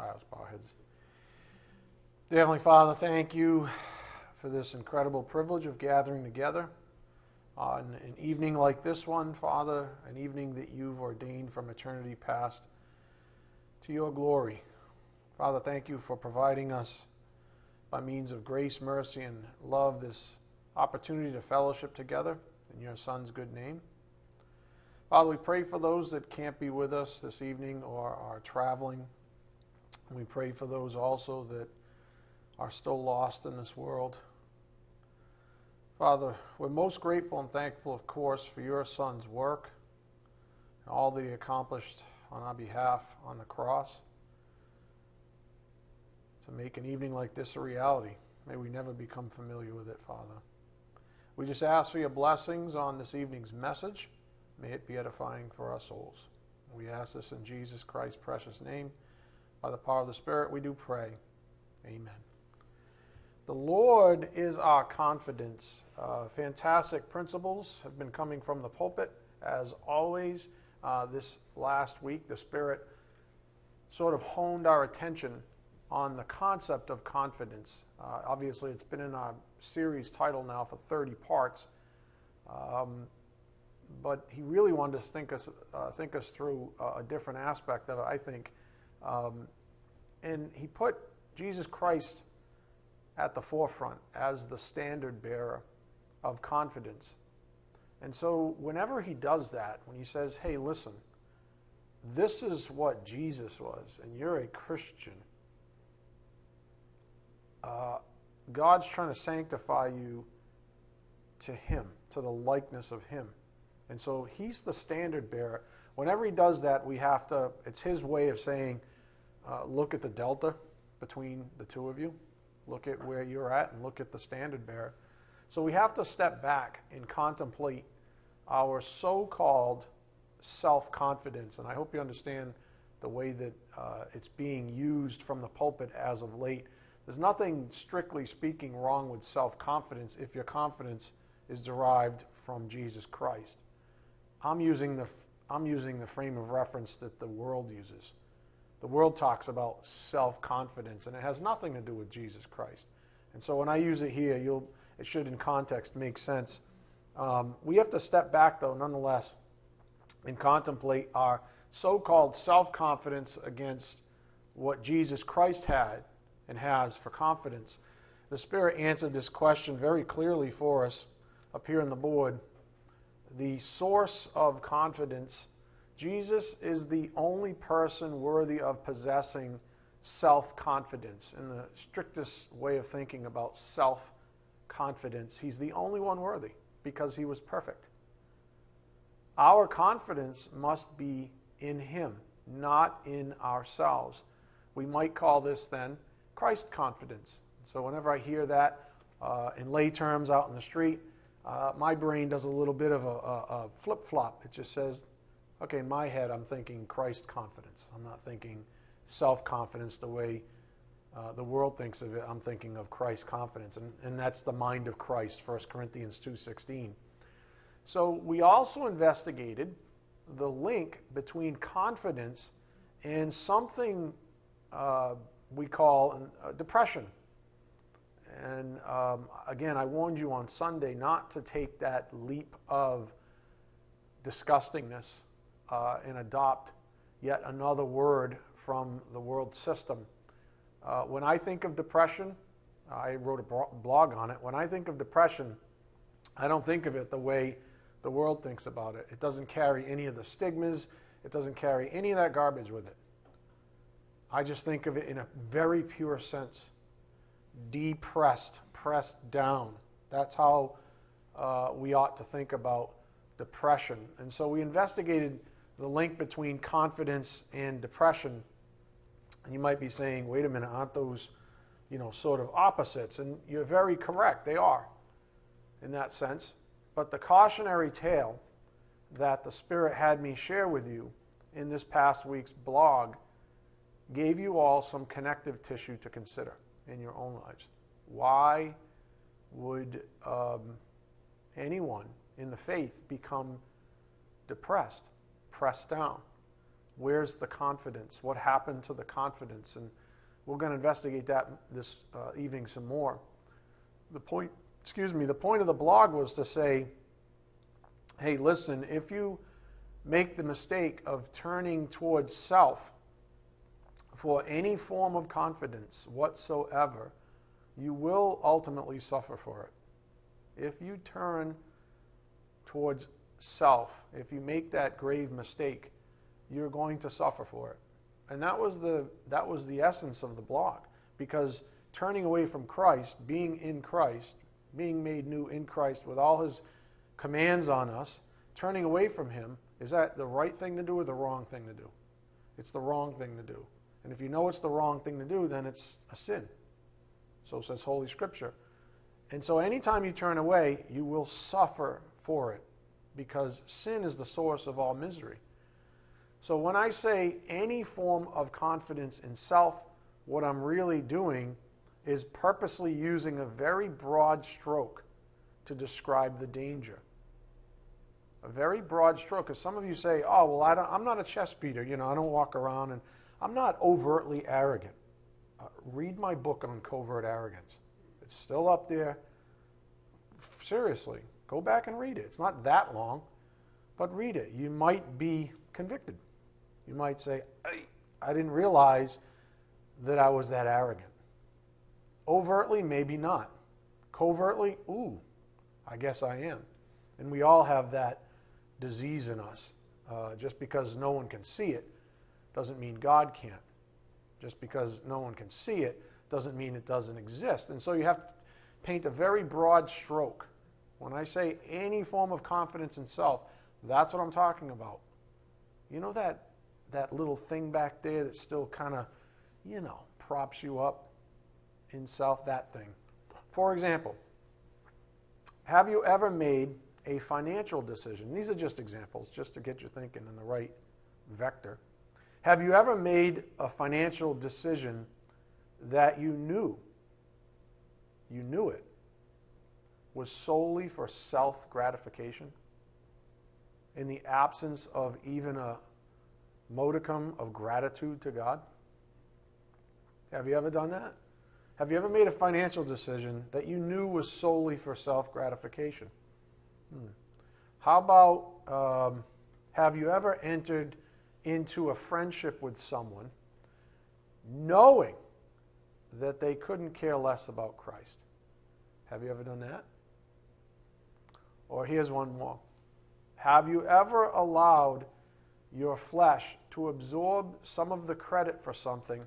Eyes, bow heads. Heavenly Father, thank you for this incredible privilege of gathering together on an evening like this one, Father, an evening that you've ordained from eternity past to your glory. Father, thank you for providing us by means of grace, mercy, and love this opportunity to fellowship together in your Son's good name. Father, we pray for those that can't be with us this evening or are traveling. We pray for those also that are still lost in this world. Father, we're most grateful and thankful, of course, for your Son's work and all that he accomplished on our behalf on the cross to make an evening like this a reality. May we never become familiar with it, Father. We just ask for your blessings on this evening's message. May it be edifying for our souls. We ask this in Jesus Christ's precious name. By the power of the Spirit, we do pray. Amen. The Lord is our confidence. Uh, fantastic principles have been coming from the pulpit. As always, uh, this last week, the Spirit sort of honed our attention on the concept of confidence. Uh, obviously, it's been in our series title now for 30 parts. Um, but he really wanted to think us, uh, think us through a different aspect of it, I think. Um, and he put Jesus Christ at the forefront as the standard bearer of confidence. And so, whenever he does that, when he says, hey, listen, this is what Jesus was, and you're a Christian, uh, God's trying to sanctify you to Him, to the likeness of Him. And so He's the standard bearer. Whenever He does that, we have to, it's His way of saying, uh, look at the delta between the two of you, look at where you're at, and look at the standard bearer. So we have to step back and contemplate our so called self confidence. And I hope you understand the way that uh, it's being used from the pulpit as of late. There's nothing, strictly speaking, wrong with self confidence if your confidence is derived from Jesus Christ. I'm using, the, I'm using the frame of reference that the world uses. The world talks about self confidence, and it has nothing to do with Jesus Christ. And so when I use it here, you'll, it should, in context, make sense. Um, we have to step back, though, nonetheless, and contemplate our so called self confidence against what Jesus Christ had and has for confidence. The Spirit answered this question very clearly for us up here on the board. The source of confidence Jesus is the only person worthy of possessing self confidence in the strictest way of thinking about self confidence. He's the only one worthy because he was perfect. Our confidence must be in him, not in ourselves. We might call this then Christ confidence. So whenever I hear that uh, in lay terms out in the street, uh, my brain does a little bit of a, a, a flip flop. It just says okay, in my head, I'm thinking Christ confidence. I'm not thinking self confidence the way uh, the world thinks of it. I'm thinking of Christ confidence, and, and that's the mind of Christ, 1 Corinthians 2.16. So we also investigated the link between confidence and something uh, we call uh, depression. And um, again, I warned you on Sunday not to take that leap of disgustingness uh, and adopt yet another word from the world system. Uh, when I think of depression, I wrote a blog on it. When I think of depression, I don't think of it the way the world thinks about it. It doesn't carry any of the stigmas, it doesn't carry any of that garbage with it. I just think of it in a very pure sense depressed, pressed down. That's how uh, we ought to think about depression. And so we investigated the link between confidence and depression. And you might be saying, wait a minute, aren't those, you know, sort of opposites? And you're very correct, they are in that sense. But the cautionary tale that the Spirit had me share with you in this past week's blog gave you all some connective tissue to consider in your own lives. Why would um, anyone in the faith become depressed? Pressed down, Where's the confidence? What happened to the confidence? And we're going to investigate that this uh, evening some more. The point, excuse me, the point of the blog was to say, hey, listen, if you make the mistake of turning towards self for any form of confidence whatsoever, you will ultimately suffer for it. If you turn towards self, if you make that grave mistake, you're going to suffer for it. And that was the that was the essence of the blog because turning away from Christ, being in Christ, being made new in Christ with all his commands on us, turning away from him, is that the right thing to do or the wrong thing to do? It's the wrong thing to do. And if you know it's the wrong thing to do, then it's a sin. So says Holy Scripture. And so anytime you turn away, you will suffer for it because sin is the source of all misery. So when I say any form of confidence in self, what I'm really doing is purposely using a very broad stroke to describe the danger. A very broad stroke. Because some of you say, oh, well, I am not a chest beater. You know, I don't walk around and I'm not overtly arrogant. Uh, read my book on covert arrogance. It's still up there. Seriously, go back and read it. It's not that long, but read it. You might be convicted. You might say, I, didn't realize that I was that arrogant. Overtly, maybe not. Covertly, ooh, I guess I am. And we all have that disease in us. Uh, just because no one can see it doesn't mean God can't. Just because no one can see it doesn't mean it doesn't exist. And so you have to paint a very broad stroke. When I say any form of confidence in self, that's what I'm talking about. You know that that little thing back there that still kind of, you know, props you up in self, that thing. For example, have you ever made a financial decision? These are just examples, just to get you thinking in the right vector. Have you ever made a financial decision that you knew, you knew it, was solely for self gratification? In the absence of even a modicum of gratitude to God? Have you ever done that? Have you ever made a financial decision that you knew was solely for self gratification? Hmm. How about um, have you ever entered into a friendship with someone knowing that they couldn't care less about Christ? Have you ever done that? Or here's one more. Have you ever allowed your flesh to absorb some of the credit for something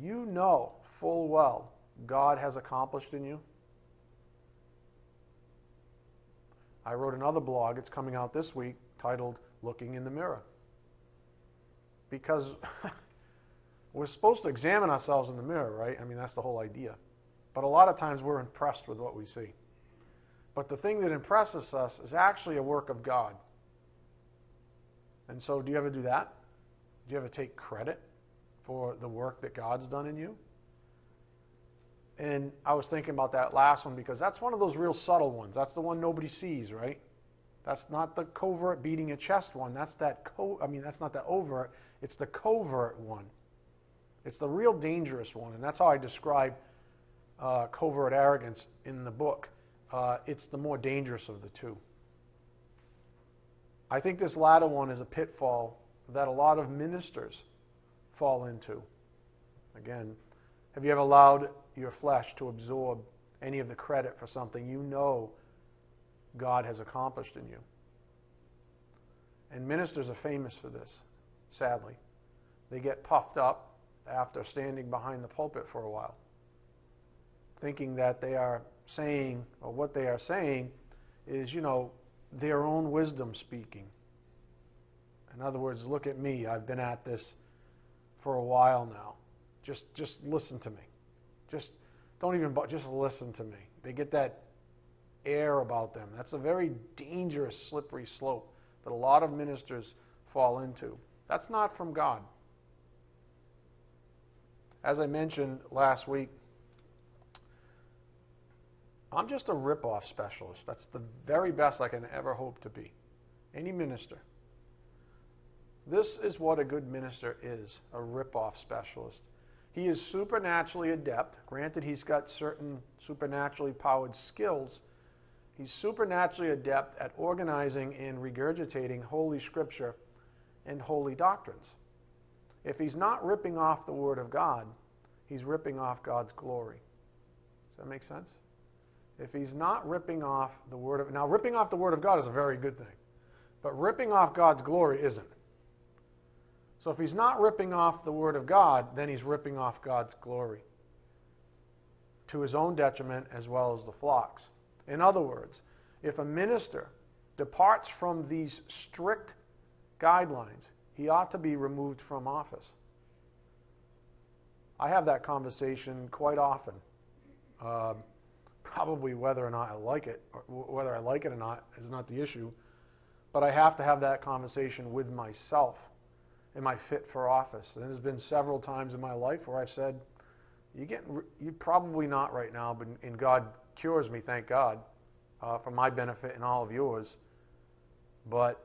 you know full well God has accomplished in you? I wrote another blog, it's coming out this week, titled Looking in the Mirror. Because we're supposed to examine ourselves in the mirror, right? I mean, that's the whole idea. But a lot of times we're impressed with what we see. But the thing that impresses us is actually a work of God. And so, do you ever do that? Do you ever take credit for the work that God's done in you? And I was thinking about that last one because that's one of those real subtle ones. That's the one nobody sees, right? That's not the covert beating a chest one. That's that co- I mean, that's not the overt. It's the covert one. It's the real dangerous one, and that's how I describe uh, covert arrogance in the book. Uh, it's the more dangerous of the two. I think this latter one is a pitfall that a lot of ministers fall into. Again, have you ever allowed your flesh to absorb any of the credit for something you know God has accomplished in you? And ministers are famous for this, sadly. They get puffed up after standing behind the pulpit for a while, thinking that they are saying, or what they are saying is, you know, their own wisdom speaking. In other words, look at me. I've been at this for a while now. Just, just listen to me. Just don't even, just listen to me. They get that air about them. That's a very dangerous, slippery slope that a lot of ministers fall into. That's not from God. As I mentioned last week, I'm just a rip-off specialist. That's the very best I can ever hope to be. Any minister. This is what a good minister is a rip-off specialist. He is supernaturally adept. Granted, he's got certain supernaturally powered skills. He's supernaturally adept at organizing and regurgitating Holy Scripture and holy doctrines. If he's not ripping off the Word of God, he's ripping off God's glory. Does that make sense? If he's not ripping off the Word of now, ripping off the Word of God is a very good thing, but ripping off God's glory isn't. So if he's not ripping off the Word of God, then he's ripping off God's glory to his own detriment as well as the flock's. In other words, if a minister departs from these strict guidelines, he ought to be removed from office. I have that conversation quite often. Uh, probably whether or not I like it, whether I like it or not, is not the issue. But I have to have that conversation with myself am I fit for office? And there's been several times in my life where I've said, you get, you probably not right now, but and God cures me, thank God, uh, for my benefit and all of yours. But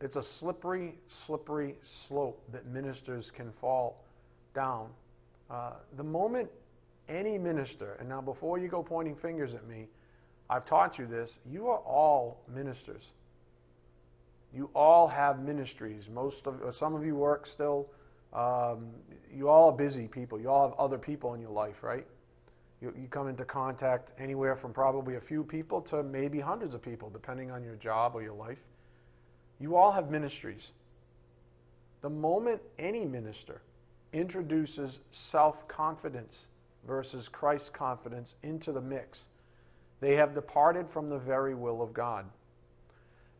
it's a slippery, slippery slope that ministers can fall down. Uh, the moment any minister, and now before you go pointing fingers at me, I've taught you this, you are all ministers. You all have ministries. Most of some of you work still. Um, you all are busy people. You all have other people in your life, right? You, you come into contact anywhere from probably a few people to maybe hundreds of people, depending on your job or your life. You all have ministries. The moment any minister introduces self confidence versus Christ's confidence into the mix, they have departed from the very will of God.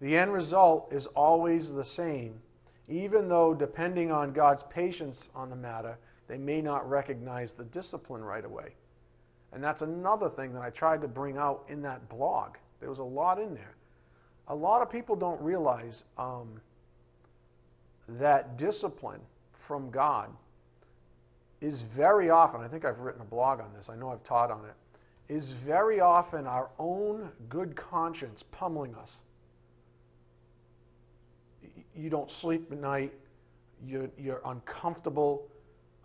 The end result is always the same, even though, depending on God's patience on the matter, they may not recognize the discipline right away. And that's another thing that I tried to bring out in that blog. There was a lot in there. A lot of people don't realize um, that discipline from God is very often, I think I've written a blog on this, I know I've taught on it, is very often our own good conscience pummeling us you don't sleep at night, you're, you're uncomfortable,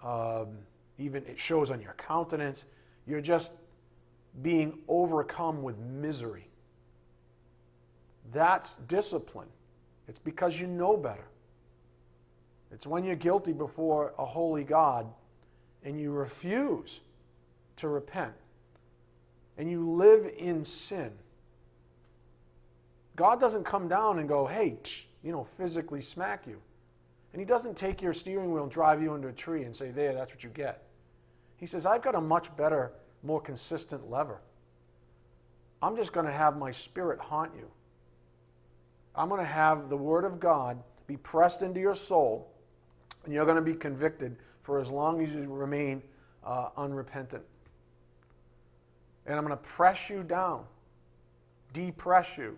um, even it shows on your countenance. You're just being overcome with misery. That's discipline. It's because you know better. It's when you're guilty before a holy God and you refuse to repent and you live in sin. God doesn't come down and go, hey, you know, physically smack you. And he doesn't take your steering wheel and drive you into a tree and say, There, that's what you get. He says, I've got a much better, more consistent lever. I'm just going to have my spirit haunt you. I'm going to have the Word of God be pressed into your soul, and you're going to be convicted for as long as you remain uh, unrepentant. And I'm going to press you down, depress you,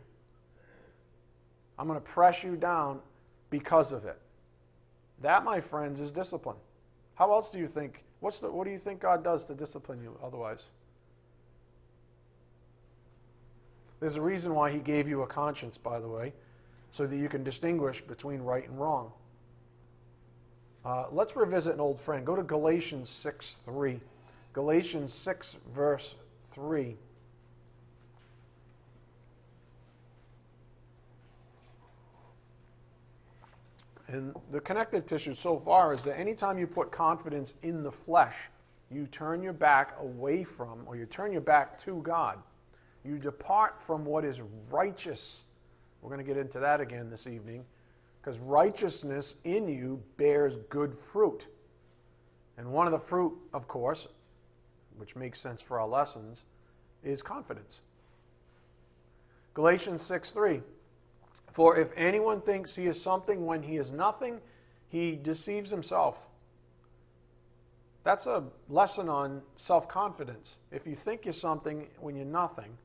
I'm going to press you down because of it. That, my friends, is discipline. How else do you think? What's the, what do you think God does to discipline you otherwise? There's a reason why He gave you a conscience, by the way, so that you can distinguish between right and wrong. Uh, let's revisit an old friend. Go to Galatians 6 3. Galatians 6, verse 3. And the connective tissue so far is that anytime you put confidence in the flesh, you turn your back away from, or you turn your back to God. You depart from what is righteous. We're going to get into that again this evening, because righteousness in you bears good fruit. And one of the fruit, of course, which makes sense for our lessons, is confidence. Galatians 6 3. For if anyone thinks he is something when he is nothing, he deceives himself. That's a lesson on self confidence. If you think you're something when you're nothing,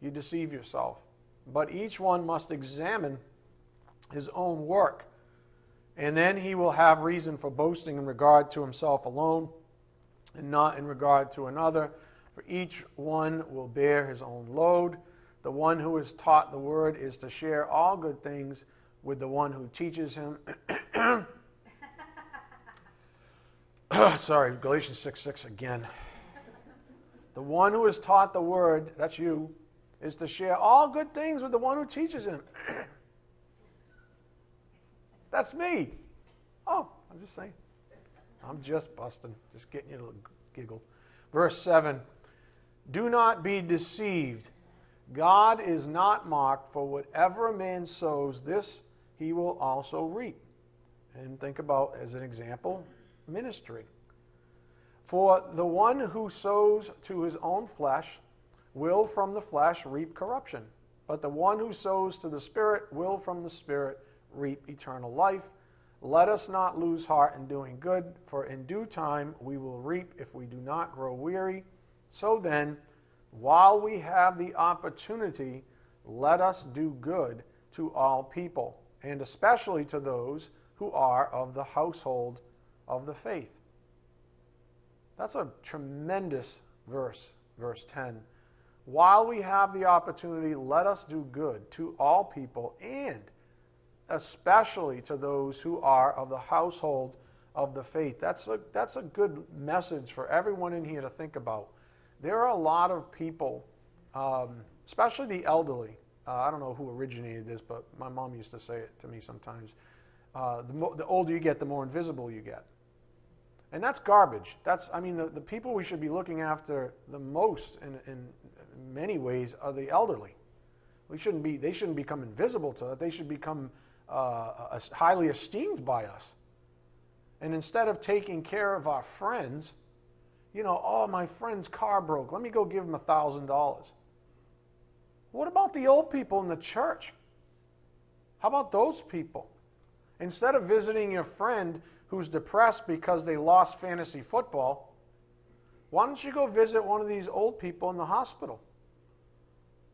you deceive yourself. But each one must examine his own work, and then he will have reason for boasting in regard to himself alone and not in regard to another. For each one will bear his own load. The one who is taught the word is to share all good things with the one who teaches him. Sorry, Galatians 6 6 again. The one who is taught the word, that's you, is to share all good things with the one who teaches him. that's me. Oh, I'm just saying. I'm just busting, just getting you to giggle. Verse 7 Do not be deceived. God is not mocked, for whatever a man sows, this he will also reap. And think about, as an example, ministry. For the one who sows to his own flesh will from the flesh reap corruption, but the one who sows to the Spirit will from the Spirit reap eternal life. Let us not lose heart in doing good, for in due time we will reap if we do not grow weary. So then, while we have the opportunity, let us do good to all people, and especially to those who are of the household of the faith. That's a tremendous verse, verse 10. While we have the opportunity, let us do good to all people and especially to those who are of the household of the faith. That's a, that's a good message for everyone in here to think about. There are a lot of people, um, especially the elderly. Uh, I don't know who originated this, but my mom used to say it to me sometimes. Uh, the, mo- the older you get, the more invisible you get. And that's garbage. That's, I mean, the, the people we should be looking after the most in, in many ways are the elderly. We shouldn't be, they shouldn't become invisible to that. They should become uh, highly esteemed by us. And instead of taking care of our friends, you know, oh, my friend's car broke. Let me go give him a $1,000. What about the old people in the church? How about those people? Instead of visiting your friend who's depressed because they lost fantasy football, why don't you go visit one of these old people in the hospital?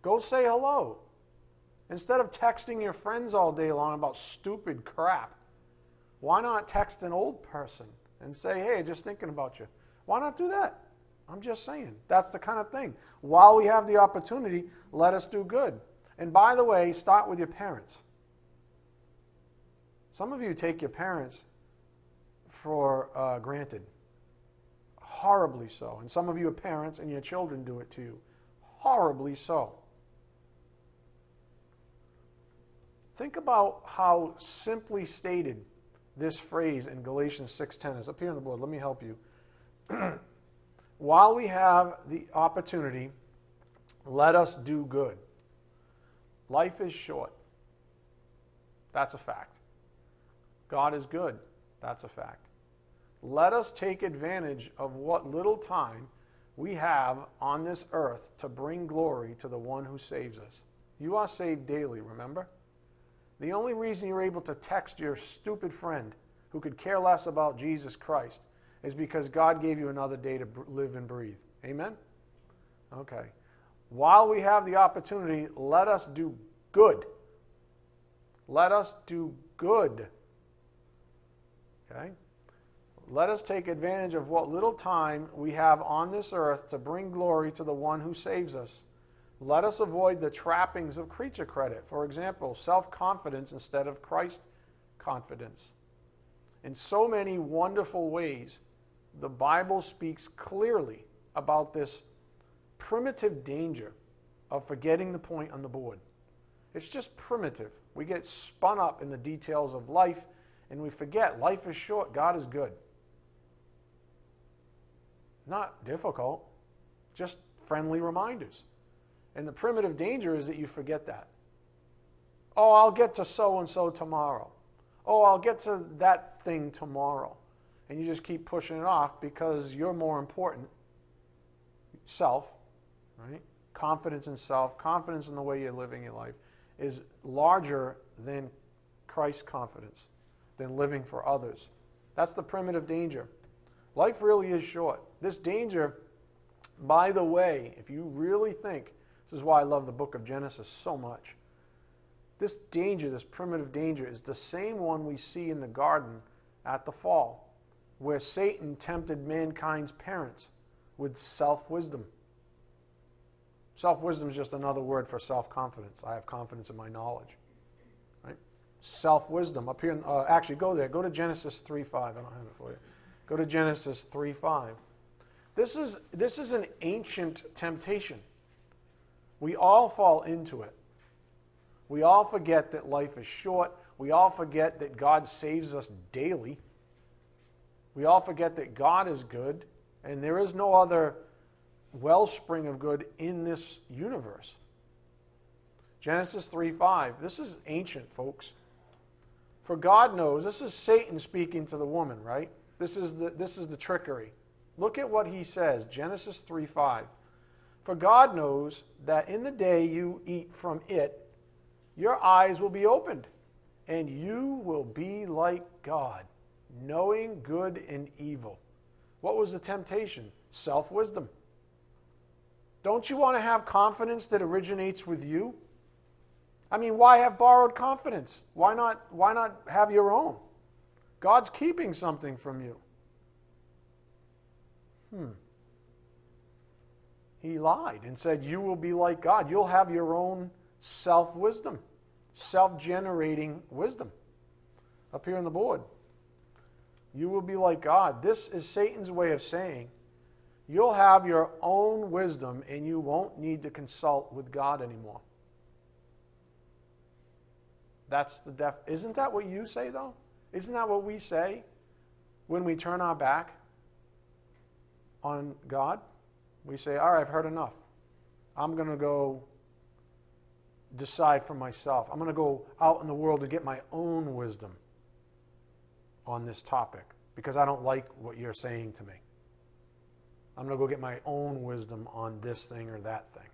Go say hello. Instead of texting your friends all day long about stupid crap, why not text an old person and say, hey, just thinking about you? Why not do that? I'm just saying. That's the kind of thing. While we have the opportunity, let us do good. And by the way, start with your parents. Some of you take your parents for uh, granted. Horribly so. And some of you are parents and your children do it to you. Horribly so. Think about how simply stated this phrase in Galatians 6:10 is up here on the board. Let me help you. While we have the opportunity, let us do good. Life is short. That's a fact. God is good. That's a fact. Let us take advantage of what little time we have on this earth to bring glory to the one who saves us. You are saved daily, remember? The only reason you're able to text your stupid friend who could care less about Jesus Christ is because God gave you another day to live and breathe. Amen? Okay. While we have the opportunity, let us do good. Let us do good. Okay? Let us take advantage of what little time we have on this earth to bring glory to the one who saves us. Let us avoid the trappings of creature credit. For example, self confidence instead of Christ confidence. In so many wonderful ways, the Bible speaks clearly about this primitive danger of forgetting the point on the board. It's just primitive. We get spun up in the details of life and we forget life is short, God is good. Not difficult, just friendly reminders. And the primitive danger is that you forget that. Oh, I'll get to so and so tomorrow. Oh, I'll get to that thing tomorrow. And you just keep pushing it off because you're more important. Self, right? Confidence in self, confidence in the way you're living your life is larger than Christ's confidence, than living for others. That's the primitive danger. Life really is short. This danger, by the way, if you really think this is why I love the book of Genesis so much. This danger, this primitive danger, is the same one we see in the garden at the fall, where Satan tempted mankind's parents with self wisdom. Self wisdom is just another word for self confidence. I have confidence in my knowledge. Right? self wisdom. Up here, in, uh, actually, go there. Go to Genesis 3 5. I don't have it for you. Go to Genesis 3 5. This is, this is an ancient temptation. We all fall into it. We all forget that life is short. We all forget that God saves us daily. We all forget that God is good and there is no other wellspring of good in this universe. Genesis 3 5. This is ancient, folks. For God knows, this is Satan speaking to the woman, right? This is the, this is the trickery. Look at what he says Genesis 3 5. For God knows that in the day you eat from it, your eyes will be opened, and you will be like God, knowing good and evil. What was the temptation? Self wisdom. Don't you want to have confidence that originates with you? I mean, why have borrowed confidence? Why not, why not have your own? God's keeping something from you. Hmm. He lied and said, You will be like God. You'll have your own self wisdom, self generating wisdom. Up here on the board. You will be like God. This is Satan's way of saying you'll have your own wisdom and you won't need to consult with God anymore. That's the def. Isn't that what you say, though? Isn't that what we say when we turn our back on God? We say, All right, I've heard enough. I'm going to go decide for myself. I'm going to go out in the world to get my own wisdom on this topic because I don't like what you're saying to me. I'm going to go get my own wisdom on this thing or that thing.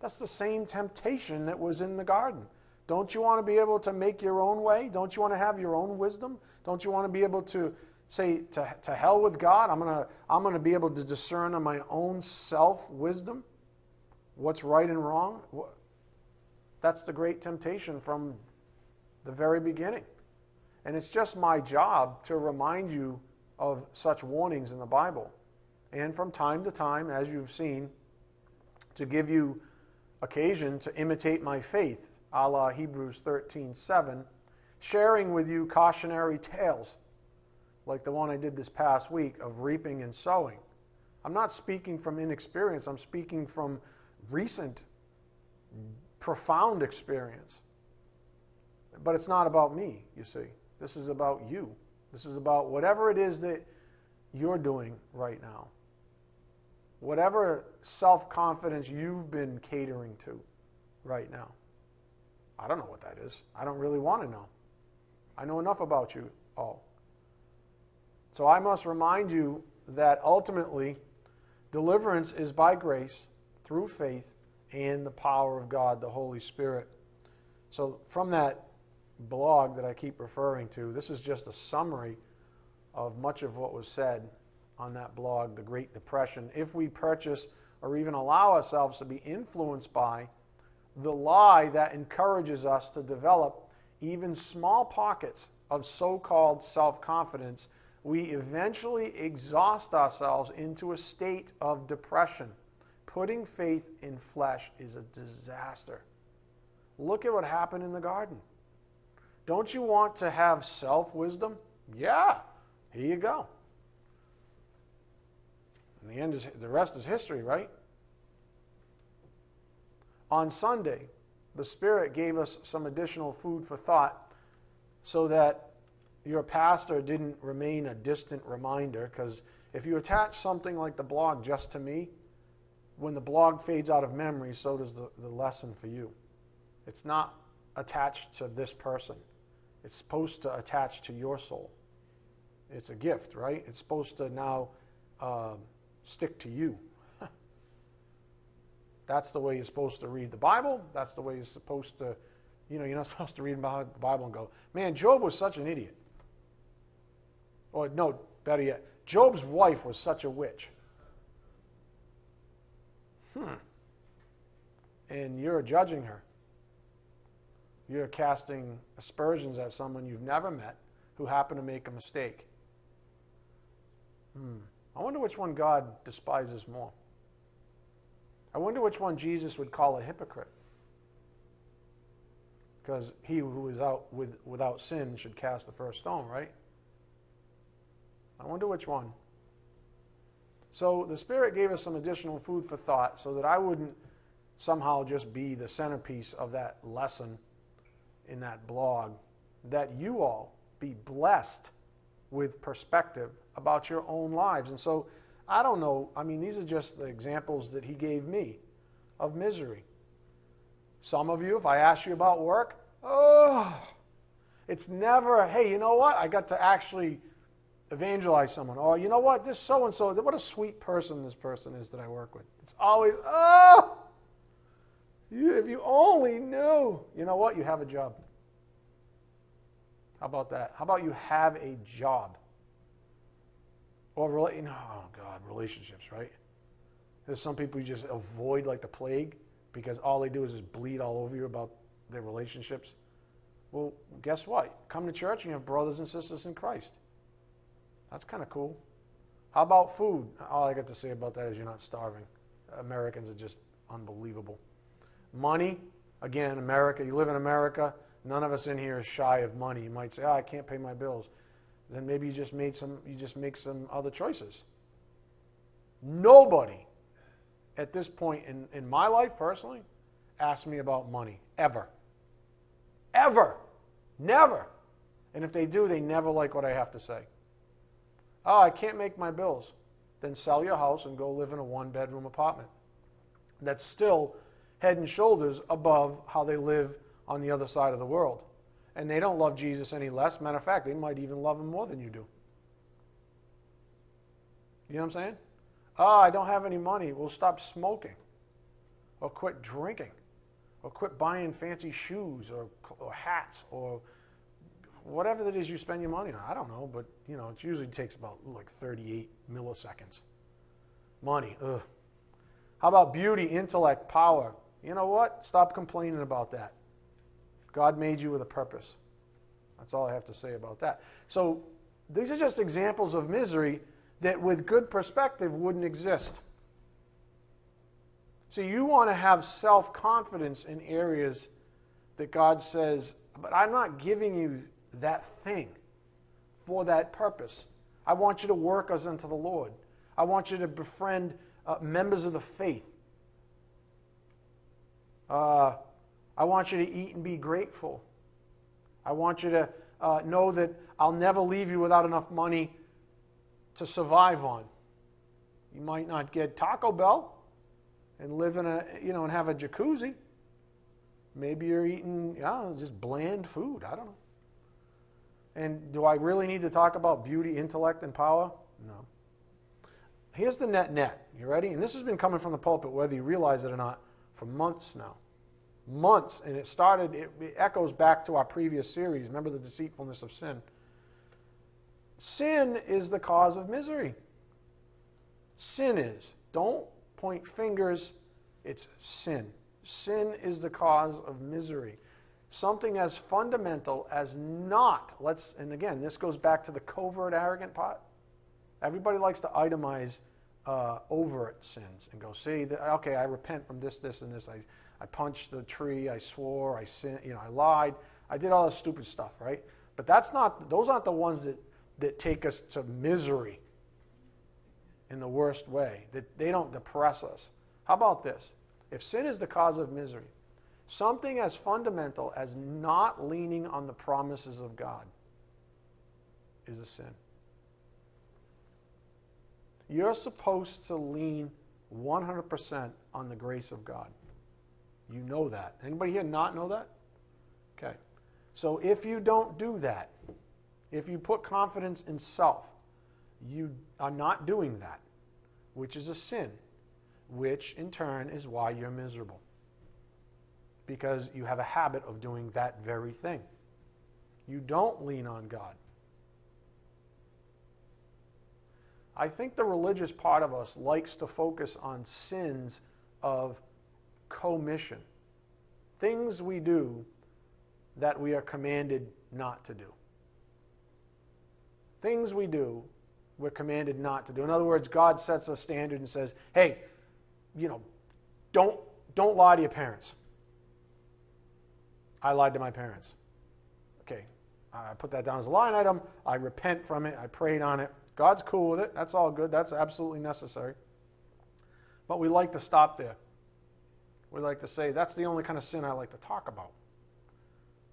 That's the same temptation that was in the garden. Don't you want to be able to make your own way? Don't you want to have your own wisdom? Don't you want to be able to say, to, to hell with God? I'm going to, I'm going to be able to discern on my own self wisdom what's right and wrong? That's the great temptation from the very beginning. And it's just my job to remind you of such warnings in the Bible. And from time to time, as you've seen, to give you occasion to imitate my faith, a la Hebrews 13 7, sharing with you cautionary tales, like the one I did this past week of reaping and sowing. I'm not speaking from inexperience, I'm speaking from recent, profound experience. But it's not about me, you see. This is about you. This is about whatever it is that you're doing right now. Whatever self confidence you've been catering to right now. I don't know what that is. I don't really want to know. I know enough about you all. So I must remind you that ultimately, deliverance is by grace, through faith, and the power of God, the Holy Spirit. So, from that blog that I keep referring to, this is just a summary of much of what was said on that blog, The Great Depression. If we purchase or even allow ourselves to be influenced by the lie that encourages us to develop even small pockets of so called self confidence, we eventually exhaust ourselves into a state of depression. Putting faith in flesh is a disaster. Look at what happened in the garden. Don't you want to have self wisdom? Yeah, here you go. And the end is the rest is history, right? On Sunday, the Spirit gave us some additional food for thought so that your pastor didn't remain a distant reminder. Because if you attach something like the blog just to me, when the blog fades out of memory, so does the, the lesson for you. It's not attached to this person. It's supposed to attach to your soul. It's a gift, right? It's supposed to now uh, stick to you. That's the way you're supposed to read the Bible. That's the way you're supposed to, you know, you're not supposed to read the Bible and go, man, Job was such an idiot. Or, no, better yet, Job's wife was such a witch. Hmm. And you're judging her. You're casting aspersions at someone you've never met who happened to make a mistake. Hmm. I wonder which one God despises more. I wonder which one Jesus would call a hypocrite. Because he who is out with, without sin should cast the first stone, right? I wonder which one. So the Spirit gave us some additional food for thought so that I wouldn't somehow just be the centerpiece of that lesson in that blog, that you all be blessed with perspective about your own lives. And so I don't know, I mean, these are just the examples that he gave me of misery. Some of you, if I ask you about work, oh, it's never, hey, you know what? I got to actually evangelize someone. Or, you know what? This so and so, what a sweet person this person is that I work with. It's always, oh, you, if you only knew. You know what? You have a job. How about that? How about you have a job? Or, you know, oh God, relationships, right? There's some people you just avoid like the plague because all they do is just bleed all over you about their relationships. Well, guess what? Come to church and you have brothers and sisters in Christ. That's kind of cool. How about food? All I got to say about that is you're not starving. Americans are just unbelievable. Money, again, America, you live in America, none of us in here is shy of money. You might say, oh, I can't pay my bills. Then maybe you just made some you just make some other choices. Nobody at this point in, in my life personally asked me about money. Ever. Ever. Never. And if they do, they never like what I have to say. Oh, I can't make my bills. Then sell your house and go live in a one bedroom apartment. That's still head and shoulders above how they live on the other side of the world. And they don't love Jesus any less. Matter of fact, they might even love him more than you do. You know what I'm saying? Oh, I don't have any money. Well, stop smoking. Or quit drinking. Or quit buying fancy shoes or, or hats or whatever it is you spend your money on. I don't know, but you know, it usually takes about like 38 milliseconds. Money, ugh. How about beauty, intellect, power? You know what? Stop complaining about that. God made you with a purpose. That's all I have to say about that. So, these are just examples of misery that, with good perspective, wouldn't exist. So, you want to have self confidence in areas that God says, but I'm not giving you that thing for that purpose. I want you to work us unto the Lord. I want you to befriend uh, members of the faith. Uh, I want you to eat and be grateful. I want you to uh, know that I'll never leave you without enough money to survive on. You might not get Taco Bell and live in a, you know, and have a jacuzzi. Maybe you're eating, yeah, just bland food. I don't know. And do I really need to talk about beauty, intellect, and power? No. Here's the net net. You ready? And this has been coming from the pulpit, whether you realize it or not, for months now. Months. And it started, it, it echoes back to our previous series. Remember the deceitfulness of sin? Sin is the cause of misery. Sin is. Don't point fingers. It's sin. Sin is the cause of misery something as fundamental as not, let's, and again, this goes back to the covert arrogant part. Everybody likes to itemize uh, overt sins and go, see, the, okay, I repent from this, this, and this. I, I punched the tree, I swore, I sin, you know, I lied, I did all this stupid stuff, right? But that's not, those aren't the ones that, that take us to misery in the worst way, that they don't depress us. How about this? If sin is the cause of misery, Something as fundamental as not leaning on the promises of God is a sin. You're supposed to lean 100% on the grace of God. You know that. Anybody here not know that? Okay. So if you don't do that, if you put confidence in self, you are not doing that, which is a sin, which in turn is why you're miserable because you have a habit of doing that very thing. You don't lean on God. I think the religious part of us likes to focus on sins of commission, things we do that we are commanded not to do. Things we do, we're commanded not to do. In other words, God sets a standard and says, hey, you know, don't, don't lie to your parents. I lied to my parents. Okay, I put that down as a line item. I repent from it. I prayed on it. God's cool with it. That's all good. That's absolutely necessary. But we like to stop there. We like to say, that's the only kind of sin I like to talk about.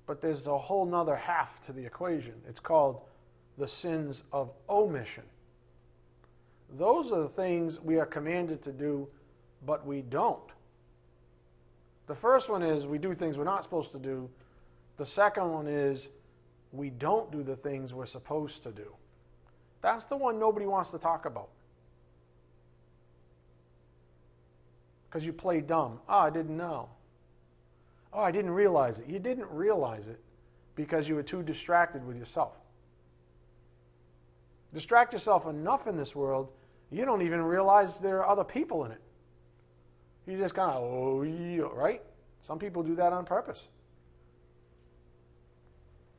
But there's a whole nother half to the equation. It's called the sins of omission. Those are the things we are commanded to do, but we don't. The first one is we do things we're not supposed to do. The second one is we don't do the things we're supposed to do. That's the one nobody wants to talk about. Because you play dumb. Oh, I didn't know. Oh, I didn't realize it. You didn't realize it because you were too distracted with yourself. Distract yourself enough in this world, you don't even realize there are other people in it. You just kind of, oh, right? Some people do that on purpose.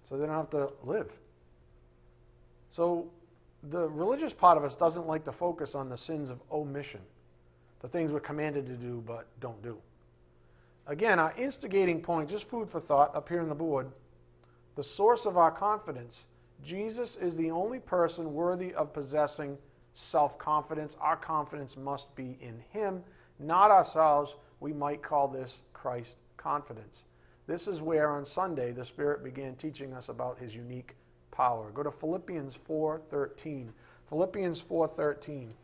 So they don't have to live. So the religious part of us doesn't like to focus on the sins of omission, the things we're commanded to do but don't do. Again, our instigating point, just food for thought up here on the board, the source of our confidence. Jesus is the only person worthy of possessing self confidence. Our confidence must be in Him, not ourselves. We might call this Christ confidence. This is where on Sunday the Spirit began teaching us about His unique power. Go to Philippians 4:13. Philippians 4:13.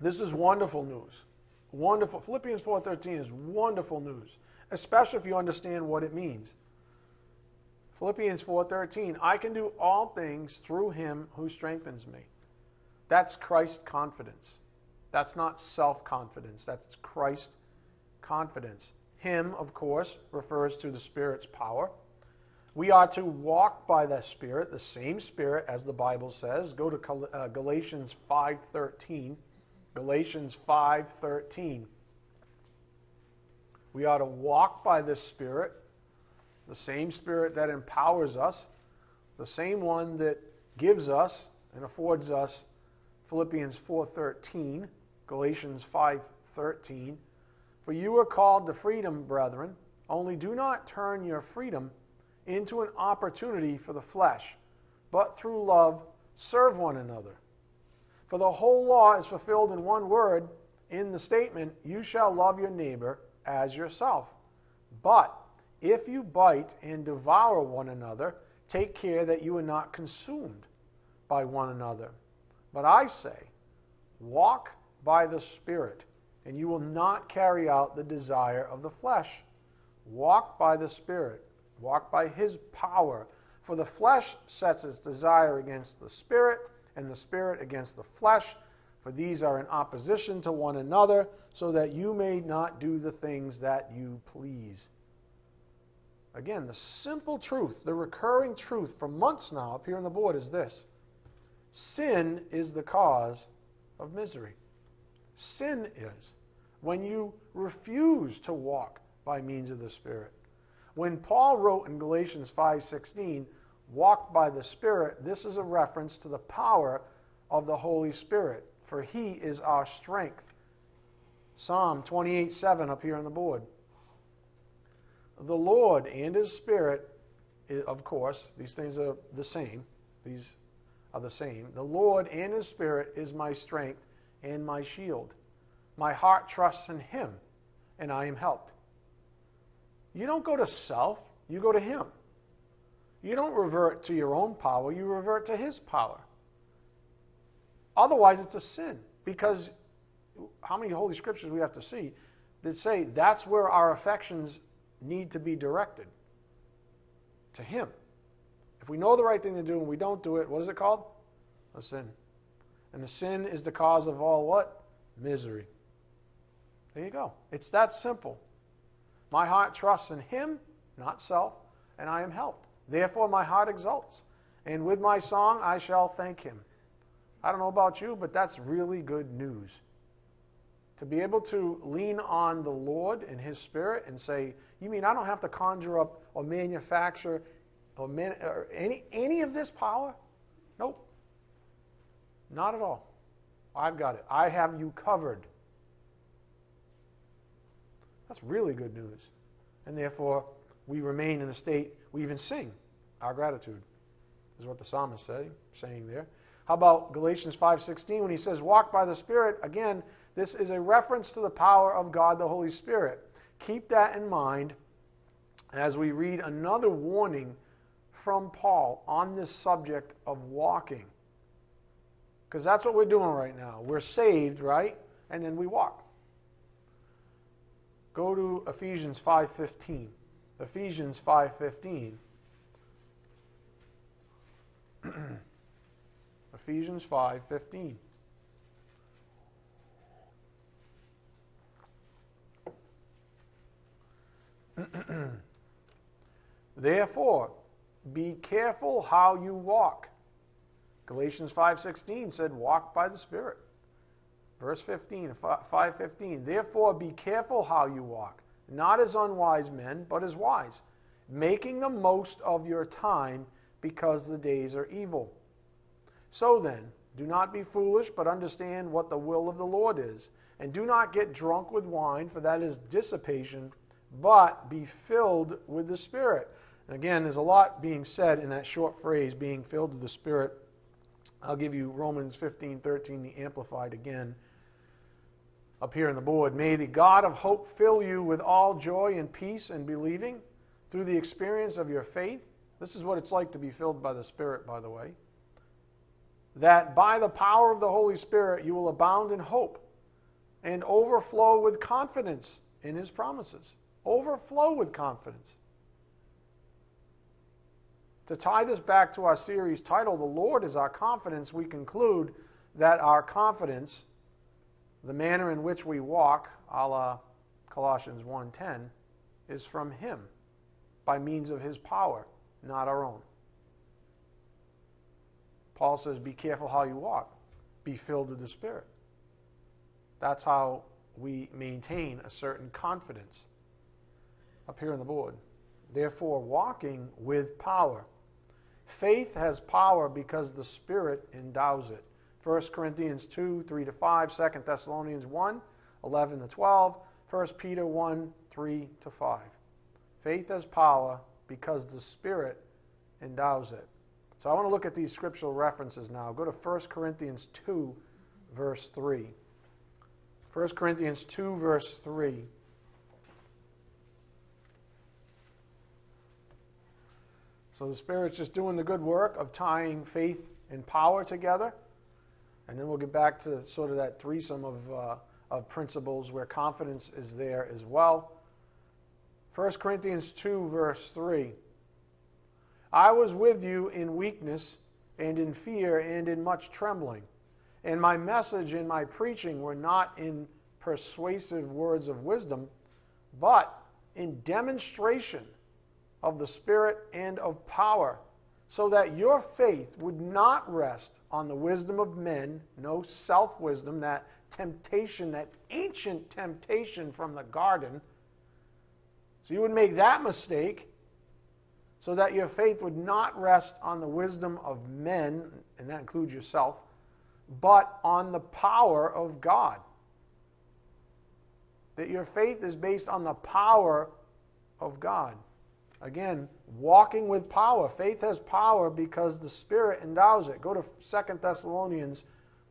This is wonderful news. Wonderful. Philippians 4:13 is wonderful news, especially if you understand what it means. Philippians 4:13, I can do all things through him who strengthens me. That's Christ confidence. That's not self confidence, that's Christ confidence. Him, of course, refers to the Spirit's power. We are to walk by the Spirit, the same Spirit as the Bible says. Go to uh, Galatians 5:13. Galatians 5:13. We ought to walk by the Spirit, the same Spirit that empowers us, the same one that gives us and affords us Philippians 4:13, Galatians 5:13, for you are called to freedom, brethren, only do not turn your freedom into an opportunity for the flesh, but through love serve one another. For the whole law is fulfilled in one word. In the statement, you shall love your neighbor as yourself. But if you bite and devour one another, take care that you are not consumed by one another. But I say, walk by the Spirit, and you will not carry out the desire of the flesh. Walk by the Spirit, walk by His power. For the flesh sets its desire against the Spirit, and the Spirit against the flesh. For these are in opposition to one another, so that you may not do the things that you please. Again, the simple truth, the recurring truth for months now up here on the board is this Sin is the cause of misery. Sin is when you refuse to walk by means of the Spirit. When Paul wrote in Galatians 5:16, "Walk by the Spirit," this is a reference to the power of the Holy Spirit, for he is our strength. Psalm 28 7 up here on the board. The Lord and his Spirit, of course, these things are the same. These are the same. The Lord and His Spirit is my strength and my shield. My heart trusts in Him, and I am helped. You don't go to self, you go to Him. You don't revert to your own power, you revert to His power. Otherwise, it's a sin because how many Holy Scriptures we have to see that say that's where our affections need to be directed to Him. If we know the right thing to do and we don't do it, what is it called? A sin. And the sin is the cause of all what? Misery. There you go. It's that simple. My heart trusts in Him, not self, and I am helped. Therefore, my heart exults. And with my song, I shall thank Him. I don't know about you, but that's really good news. To be able to lean on the Lord and His Spirit and say, You mean I don't have to conjure up or manufacture or, man, or any, any of this power? Nope. Not at all. I've got it. I have you covered. That's really good news. And therefore, we remain in a state, we even sing our gratitude, is what the psalmist say, saying there. How about Galatians 5:16 when he says walk by the Spirit? Again, this is a reference to the power of God the Holy Spirit. Keep that in mind as we read another warning from Paul on this subject of walking. Because that's what we're doing right now. We're saved, right? And then we walk. Go to Ephesians 5:15. Ephesians 5:15. Ephesians 5:15. Therefore, be careful how you walk. Galatians 5:16 said, "Walk by the Spirit." Verse 15, 5:15. Therefore, be careful how you walk, not as unwise men, but as wise, making the most of your time, because the days are evil. So then, do not be foolish, but understand what the will of the Lord is, and do not get drunk with wine, for that is dissipation, but be filled with the Spirit. And again, there's a lot being said in that short phrase, being filled with the Spirit. I'll give you Romans 15, 13, the Amplified again, up here on the board. May the God of hope fill you with all joy and peace and believing through the experience of your faith. This is what it's like to be filled by the Spirit, by the way. That by the power of the Holy Spirit you will abound in hope and overflow with confidence in His promises. Overflow with confidence. To tie this back to our series title, The Lord is Our Confidence, we conclude that our confidence, the manner in which we walk, a la Colossians 1.10, is from Him by means of His power, not our own. Paul says, Be careful how you walk, be filled with the Spirit. That's how we maintain a certain confidence up here on the board. Therefore, walking with power. Faith has power because the Spirit endows it. 1 Corinthians 2, 3 to 5, 2 Thessalonians 1, 11 to 12, 1 Peter 1, 3 to 5. Faith has power because the Spirit endows it. So I want to look at these scriptural references now. Go to 1 Corinthians 2, verse 3. 1 Corinthians 2, verse 3. So the Spirit's just doing the good work of tying faith and power together. And then we'll get back to sort of that threesome of, uh, of principles where confidence is there as well. 1 Corinthians 2, verse 3. I was with you in weakness and in fear and in much trembling. And my message and my preaching were not in persuasive words of wisdom, but in demonstration of the Spirit and of power, so that your faith would not rest on the wisdom of men, no self wisdom, that temptation, that ancient temptation from the garden. So you would make that mistake, so that your faith would not rest on the wisdom of men, and that includes yourself, but on the power of God. That your faith is based on the power of God. Again, walking with power. Faith has power because the Spirit endows it. Go to 2 Thessalonians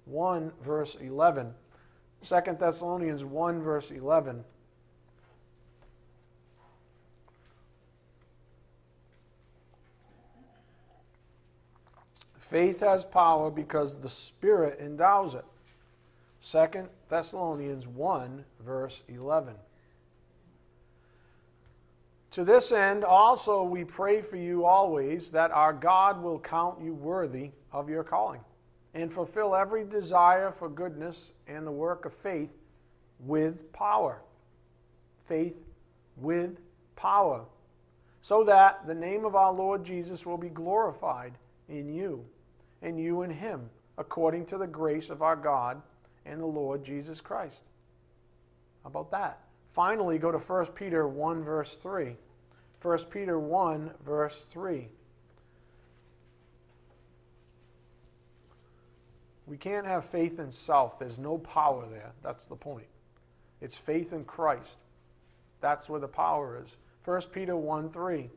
1, verse 11. 2 Thessalonians 1, verse 11. Faith has power because the Spirit endows it. 2 Thessalonians 1, verse 11. To this end, also, we pray for you always that our God will count you worthy of your calling and fulfill every desire for goodness and the work of faith with power. Faith with power. So that the name of our Lord Jesus will be glorified in you and you in him, according to the grace of our God and the Lord Jesus Christ. How about that? Finally, go to 1 Peter 1, verse 3. 1 Peter 1, verse 3. We can't have faith in self. There's no power there. That's the point. It's faith in Christ. That's where the power is. 1 Peter 1 3.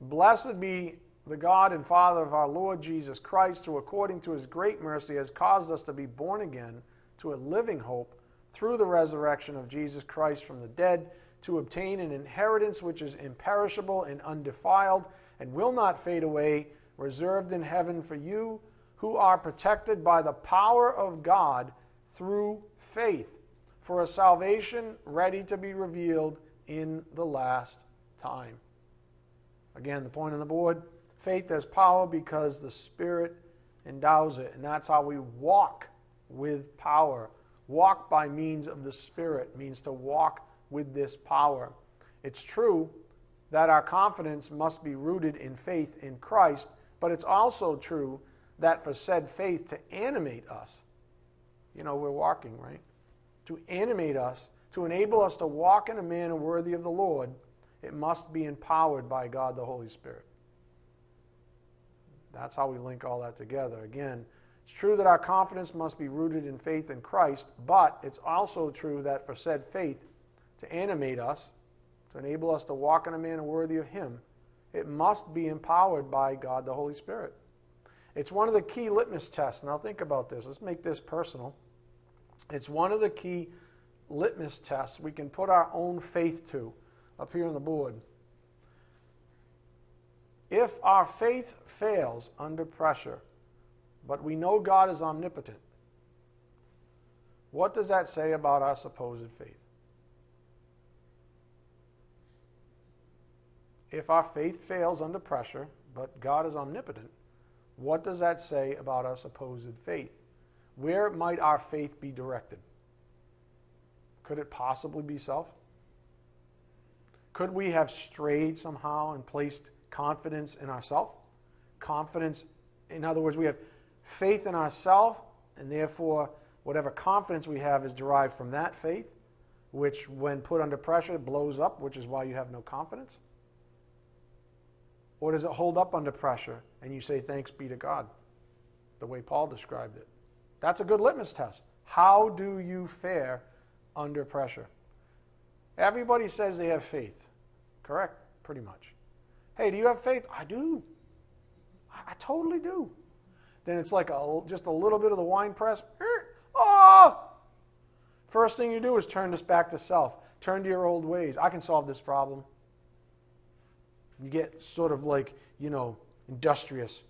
Blessed be the God and Father of our Lord Jesus Christ, who according to his great mercy has caused us to be born again to a living hope through the resurrection of Jesus Christ from the dead, to obtain an inheritance which is imperishable and undefiled and will not fade away, reserved in heaven for you who are protected by the power of God through faith, for a salvation ready to be revealed in the last time. Again, the point on the board faith has power because the Spirit endows it. And that's how we walk with power. Walk by means of the Spirit means to walk with this power. It's true that our confidence must be rooted in faith in Christ, but it's also true that for said faith to animate us, you know, we're walking, right? To animate us, to enable us to walk in a manner worthy of the Lord, it must be empowered by God the Holy Spirit. That's how we link all that together. Again, it's true that our confidence must be rooted in faith in Christ, but it's also true that for said faith to animate us, to enable us to walk in a manner worthy of Him, it must be empowered by God the Holy Spirit. It's one of the key litmus tests. Now, think about this. Let's make this personal. It's one of the key litmus tests we can put our own faith to up here on the board. If our faith fails under pressure, but we know God is omnipotent, what does that say about our supposed faith? If our faith fails under pressure, but God is omnipotent, what does that say about our supposed faith? Where might our faith be directed? Could it possibly be self? Could we have strayed somehow and placed confidence in ourselves? Confidence, in other words, we have faith in ourselves, and therefore, whatever confidence we have is derived from that faith, which, when put under pressure, blows up, which is why you have no confidence? Or does it hold up under pressure and you say, Thanks be to God, the way Paul described it? That's a good litmus test. How do you fare under pressure? Everybody says they have faith. Correct? Pretty much. Hey, do you have faith? I do. I, I totally do. Then it's like a, just a little bit of the wine press. Oh! First thing you do is turn this back to self. Turn to your old ways. I can solve this problem. You get sort of like, you know, industrious.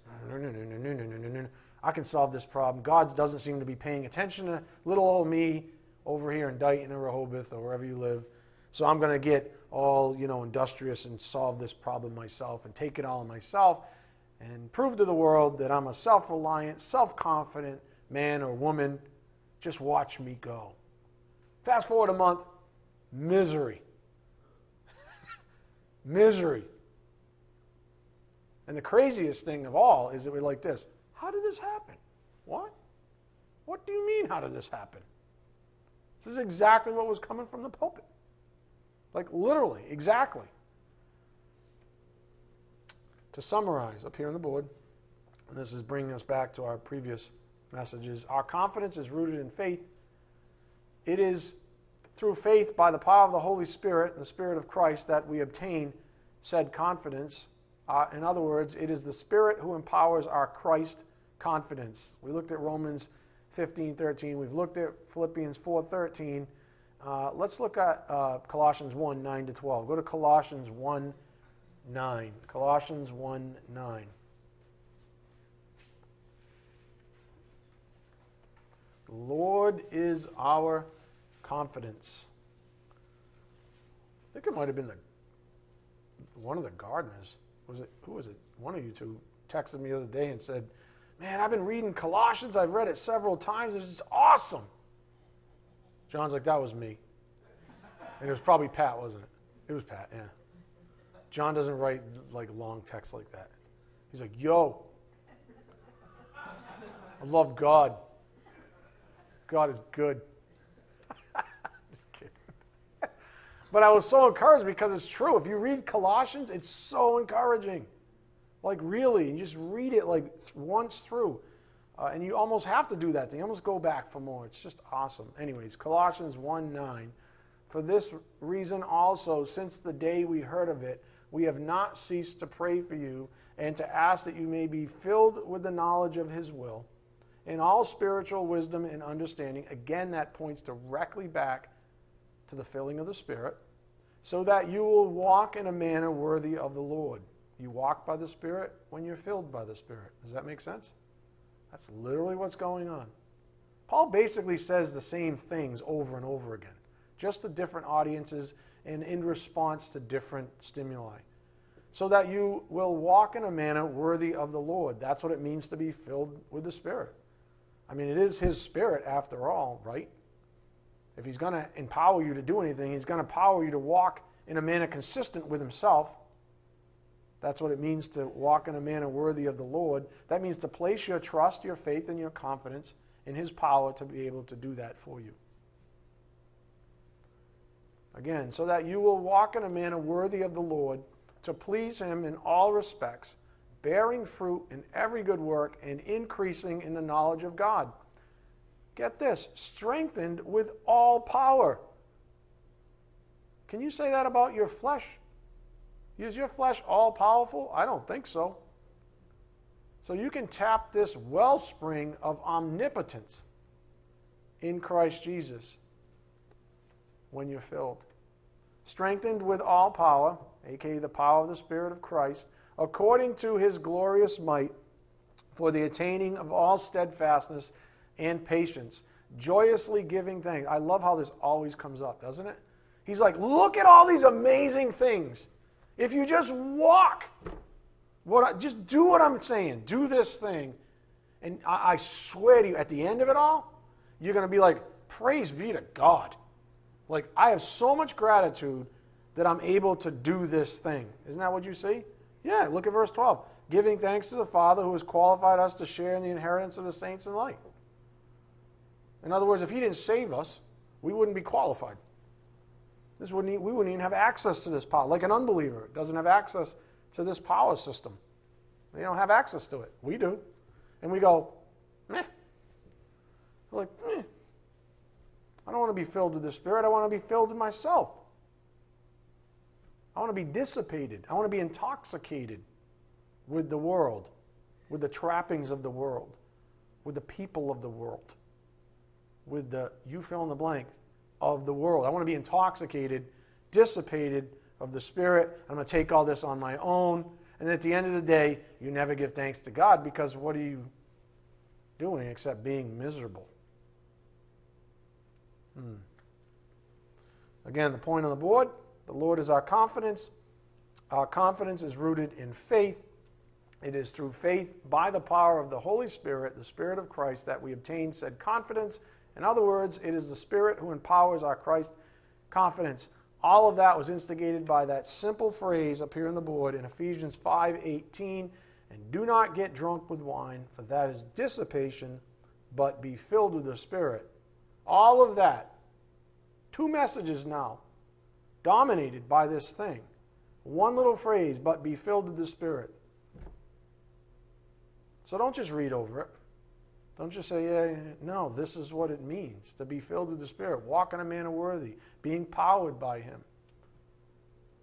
I can solve this problem. God doesn't seem to be paying attention to little old me over here in Dighton or Rehoboth or wherever you live. So I'm going to get all, you know, industrious and solve this problem myself and take it all myself and prove to the world that I'm a self-reliant, self-confident man or woman. Just watch me go. Fast forward a month, misery. misery. And the craziest thing of all is that we're like this How did this happen? What? What do you mean, how did this happen? This is exactly what was coming from the pulpit. Like literally, exactly. To summarize, up here on the board, and this is bringing us back to our previous messages, our confidence is rooted in faith. It is through faith by the power of the Holy Spirit and the Spirit of Christ that we obtain said confidence uh, in other words, it is the Spirit who empowers our Christ confidence. We looked at Romans 15, 13. We've looked at Philippians 4, 13. Uh, let's look at uh, Colossians 1, 9 to 12. Go to Colossians 1, 9. Colossians 1, 9. The Lord is our confidence. I think it might have been the, one of the gardeners was it who was it? One of you two texted me the other day and said, "Man, I've been reading Colossians. I've read it several times. It's just awesome." John's like, "That was me," and it was probably Pat, wasn't it? It was Pat. Yeah. John doesn't write like long texts like that. He's like, "Yo, I love God. God is good." But I was so encouraged because it's true. If you read Colossians, it's so encouraging. Like, really, and just read it like once through. Uh, and you almost have to do that. You almost go back for more. It's just awesome. Anyways, Colossians 1 9. For this reason also, since the day we heard of it, we have not ceased to pray for you and to ask that you may be filled with the knowledge of his will in all spiritual wisdom and understanding. Again, that points directly back to the filling of the Spirit, so that you will walk in a manner worthy of the Lord. You walk by the Spirit when you're filled by the Spirit. Does that make sense? That's literally what's going on. Paul basically says the same things over and over again, just to different audiences and in response to different stimuli. So that you will walk in a manner worthy of the Lord. That's what it means to be filled with the Spirit. I mean, it is His Spirit after all, right? If He's going to empower you to do anything, He's going to empower you to walk in a manner consistent with Himself. That's what it means to walk in a manner worthy of the Lord. That means to place your trust, your faith, and your confidence in His power to be able to do that for you. Again, so that you will walk in a manner worthy of the Lord, to please Him in all respects, bearing fruit in every good work and increasing in the knowledge of God. Get this strengthened with all power. Can you say that about your flesh? Is your flesh all powerful? I don't think so. So you can tap this wellspring of omnipotence in Christ Jesus when you're filled. Strengthened with all power, aka the power of the Spirit of Christ, according to his glorious might, for the attaining of all steadfastness and patience, joyously giving thanks. I love how this always comes up, doesn't it? He's like, look at all these amazing things. If you just walk, what I, just do what I'm saying, do this thing, and I, I swear to you, at the end of it all, you're going to be like, praise be to God. Like, I have so much gratitude that I'm able to do this thing. Isn't that what you see? Yeah, look at verse 12. Giving thanks to the Father who has qualified us to share in the inheritance of the saints in light. In other words, if He didn't save us, we wouldn't be qualified. This wouldn't, we wouldn't even have access to this power. Like an unbeliever doesn't have access to this power system. They don't have access to it. We do. And we go, meh. We're like, meh. I don't want to be filled with the Spirit. I want to be filled with myself. I want to be dissipated. I want to be intoxicated with the world, with the trappings of the world, with the people of the world, with the, you fill in the blank, of the world. I want to be intoxicated, dissipated of the Spirit. I'm going to take all this on my own. And at the end of the day, you never give thanks to God because what are you doing except being miserable? Hmm. Again, the point on the board the Lord is our confidence. Our confidence is rooted in faith. It is through faith by the power of the Holy Spirit, the Spirit of Christ, that we obtain said confidence in other words, it is the Spirit who empowers our Christ confidence. All of that was instigated by that simple phrase up here on the board in Ephesians 5:18, and do not get drunk with wine, for that is dissipation, but be filled with the Spirit. All of that. Two messages now dominated by this thing. One little phrase, but be filled with the Spirit. So don't just read over it. Don't just say, yeah, no, this is what it means to be filled with the Spirit, walk in a manner worthy, being powered by Him.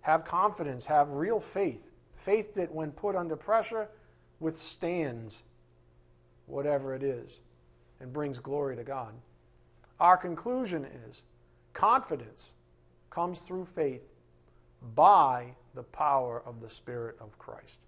Have confidence, have real faith. Faith that, when put under pressure, withstands whatever it is and brings glory to God. Our conclusion is confidence comes through faith by the power of the Spirit of Christ.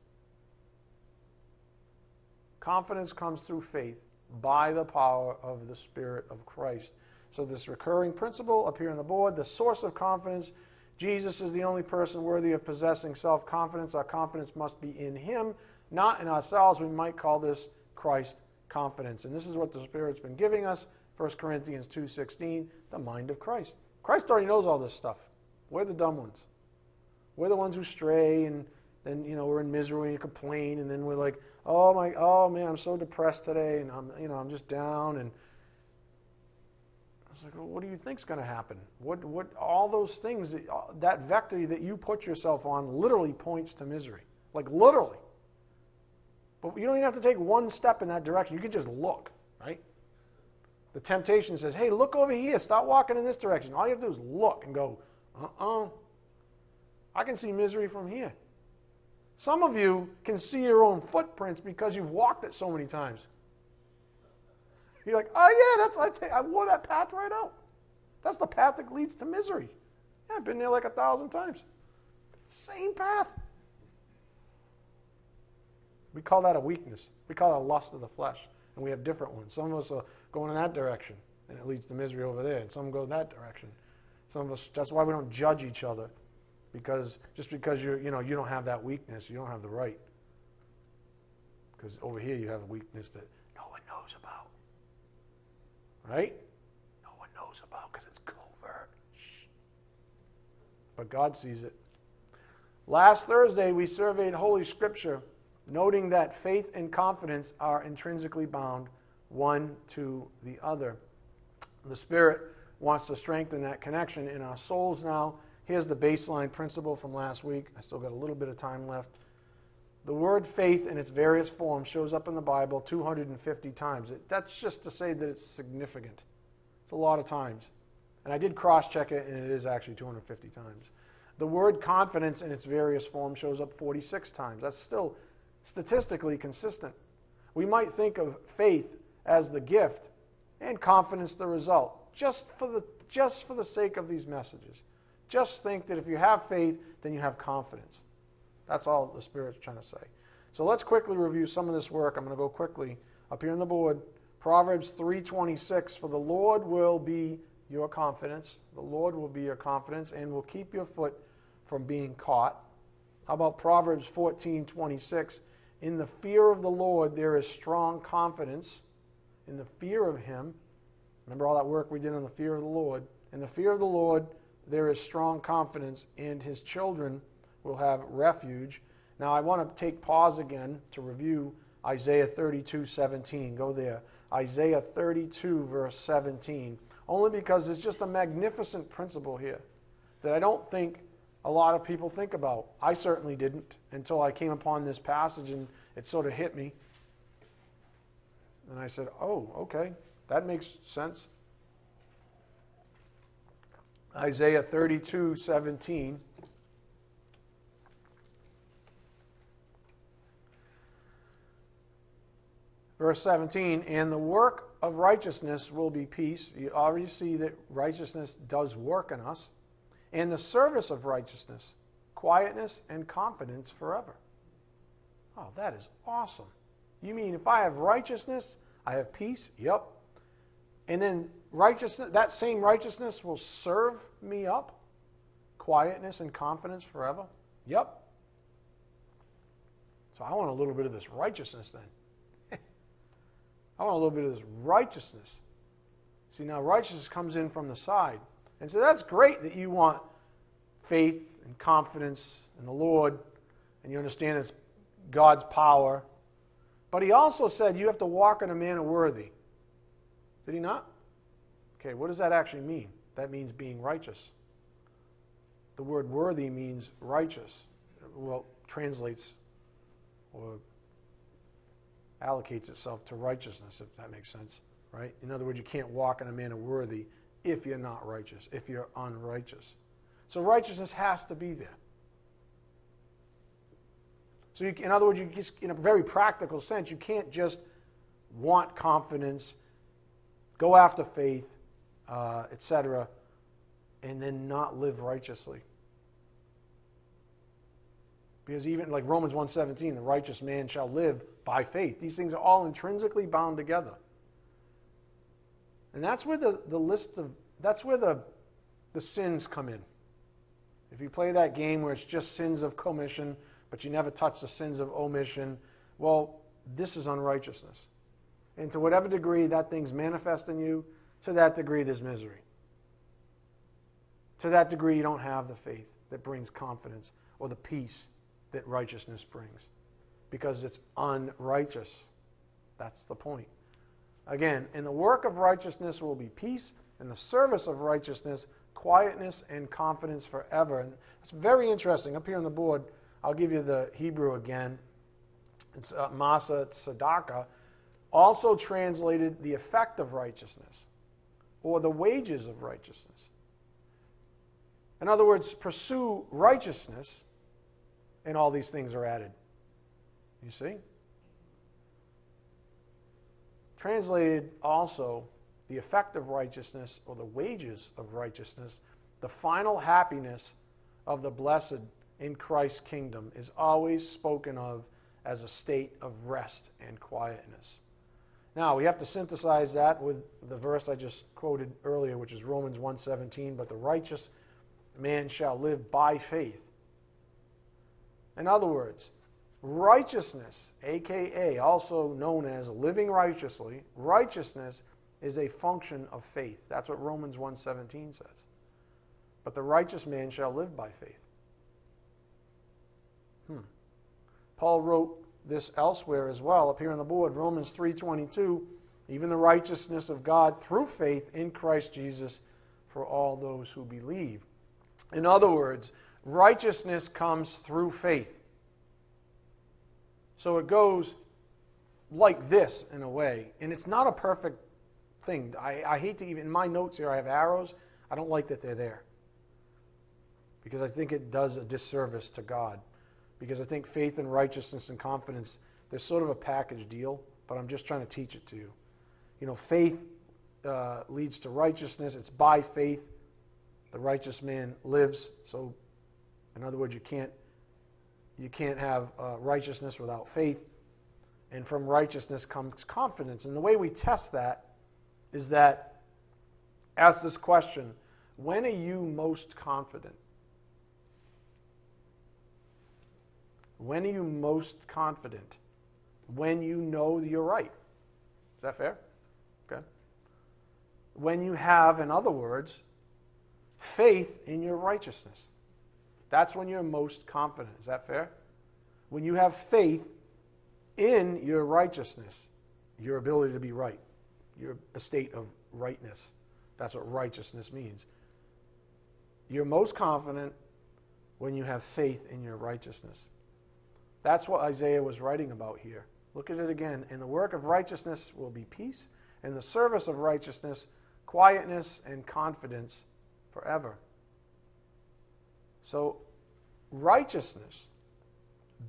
Confidence comes through faith by the power of the Spirit of Christ. So, this recurring principle here on the board, the source of confidence, Jesus is the only person worthy of possessing self confidence. Our confidence must be in Him, not in ourselves. We might call this Christ confidence. And this is what the Spirit's been giving us. 1 Corinthians 2:16, the mind of Christ. Christ already knows all this stuff. We're the dumb ones. We're the ones who stray and then you know we're in misery and complain and then we're like oh my oh man i'm so depressed today and i'm you know i'm just down and i was like well, what do you think's going to happen what what all those things that vector that you put yourself on literally points to misery like literally But you don't even have to take one step in that direction. You can just look, right? The temptation says, hey, look over here. Stop walking in this direction. All you have to do is look and go, uh uh I can see misery from here. Some of you can see your own footprints because you've walked it so many times. You're like, oh yeah, that's I, take, I wore that path right out. That's the path that leads to misery. Yeah, I've been there like a thousand times. Same path. We call that a weakness. We call that a lust of the flesh. And we have different ones. Some of us are going in that direction, and it leads to misery over there. And some go that direction. Some of us, that's why we don't judge each other. Because just because you you know you don't have that weakness, you don't have the right. Because over here you have a weakness that no one knows about. Right? No one knows about because it's covert. Shh. But God sees it. Last Thursday, we surveyed Holy Scripture, noting that faith and confidence are intrinsically bound one to the other. The Spirit wants to strengthen that connection in our souls now. Here's the baseline principle from last week. I still got a little bit of time left. The word faith in its various forms shows up in the Bible 250 times. It, that's just to say that it's significant. It's a lot of times. And I did cross check it, and it is actually 250 times. The word confidence in its various forms shows up 46 times. That's still statistically consistent. We might think of faith as the gift and confidence the result, just for the, just for the sake of these messages. Just think that if you have faith, then you have confidence. That's all the Spirit's trying to say. So let's quickly review some of this work. I'm going to go quickly up here on the board. Proverbs 3:26 for the Lord will be your confidence. The Lord will be your confidence and will keep your foot from being caught. How about Proverbs 14:26? In the fear of the Lord there is strong confidence. In the fear of him, remember all that work we did on the fear of the Lord. In the fear of the Lord there is strong confidence and his children will have refuge. Now I want to take pause again to review Isaiah 32:17. Go there. Isaiah 32 verse 17. Only because it's just a magnificent principle here that I don't think a lot of people think about. I certainly didn't until I came upon this passage and it sort of hit me. And I said, oh, okay, that makes sense. Isaiah 32 17. Verse 17, and the work of righteousness will be peace. You already see that righteousness does work in us and the service of righteousness, quietness and confidence forever. Oh, that is awesome. You mean if I have righteousness, I have peace? Yep. And then righteousness, that same righteousness will serve me up? Quietness and confidence forever? Yep. So I want a little bit of this righteousness then. I want a little bit of this righteousness. See, now righteousness comes in from the side. And so that's great that you want faith and confidence in the Lord and you understand it's God's power. But he also said you have to walk in a manner worthy. Did he not? Okay, what does that actually mean? That means being righteous. The word worthy means righteous. Well, translates or allocates itself to righteousness, if that makes sense, right? In other words, you can't walk in a manner worthy if you're not righteous, if you're unrighteous. So righteousness has to be there. So, you, in other words, you just, in a very practical sense, you can't just want confidence, go after faith, uh, etc., and then not live righteously. Because even like Romans 1:17, the righteous man shall live by faith. These things are all intrinsically bound together. And that's where the, the list of, that's where the, the sins come in. If you play that game where it's just sins of commission, but you never touch the sins of omission, well, this is unrighteousness. And to whatever degree that thing's manifest in you, to that degree there's misery. To that degree, you don't have the faith that brings confidence or the peace that righteousness brings because it's unrighteous. That's the point. Again, in the work of righteousness will be peace, in the service of righteousness, quietness and confidence forever. And it's very interesting. Up here on the board, I'll give you the Hebrew again. it's uh, Masa Tzedakah, also translated the effect of righteousness or the wages of righteousness. In other words, pursue righteousness, and all these things are added. You see? Translated also the effect of righteousness or the wages of righteousness, the final happiness of the blessed in Christ's kingdom is always spoken of as a state of rest and quietness. Now, we have to synthesize that with the verse I just quoted earlier, which is Romans 1:17, but the righteous man shall live by faith. In other words, righteousness, aka also known as living righteously, righteousness is a function of faith. That's what Romans 1:17 says. But the righteous man shall live by faith. Hmm. Paul wrote this elsewhere as well, up here on the board, Romans 3:22, even the righteousness of God through faith in Christ Jesus for all those who believe. In other words, righteousness comes through faith. So it goes like this in a way, and it's not a perfect thing. I, I hate to even, in my notes here, I have arrows. I don't like that they're there because I think it does a disservice to God. Because I think faith and righteousness and confidence, they're sort of a package deal, but I'm just trying to teach it to you. You know, faith uh, leads to righteousness, it's by faith the righteous man lives. So, in other words, you can't you can't have uh, righteousness without faith, and from righteousness comes confidence. And the way we test that is that ask this question: When are you most confident? When are you most confident? When you know you're right. Is that fair? Okay. When you have, in other words, faith in your righteousness. That's when you're most confident. Is that fair? When you have faith in your righteousness, your ability to be right, your state of rightness. That's what righteousness means. You're most confident when you have faith in your righteousness. That's what Isaiah was writing about here. Look at it again. In the work of righteousness will be peace, in the service of righteousness, quietness and confidence forever. So, righteousness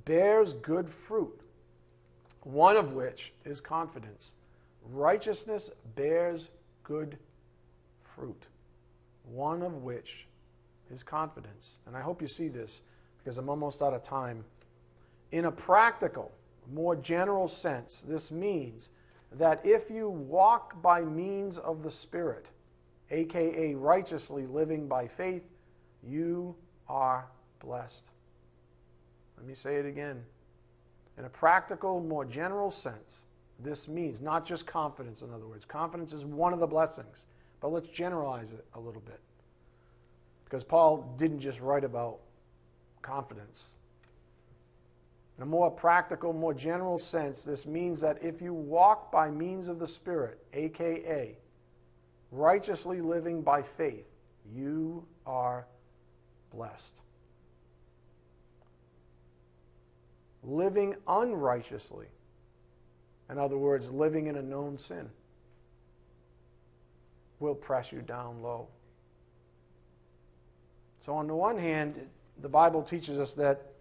bears good fruit, one of which is confidence. Righteousness bears good fruit, one of which is confidence. And I hope you see this because I'm almost out of time. In a practical, more general sense, this means that if you walk by means of the Spirit, aka righteously living by faith, you are blessed. Let me say it again. In a practical, more general sense, this means not just confidence, in other words. Confidence is one of the blessings, but let's generalize it a little bit. Because Paul didn't just write about confidence. In a more practical, more general sense, this means that if you walk by means of the Spirit, aka righteously living by faith, you are blessed. Living unrighteously, in other words, living in a known sin, will press you down low. So, on the one hand, the Bible teaches us that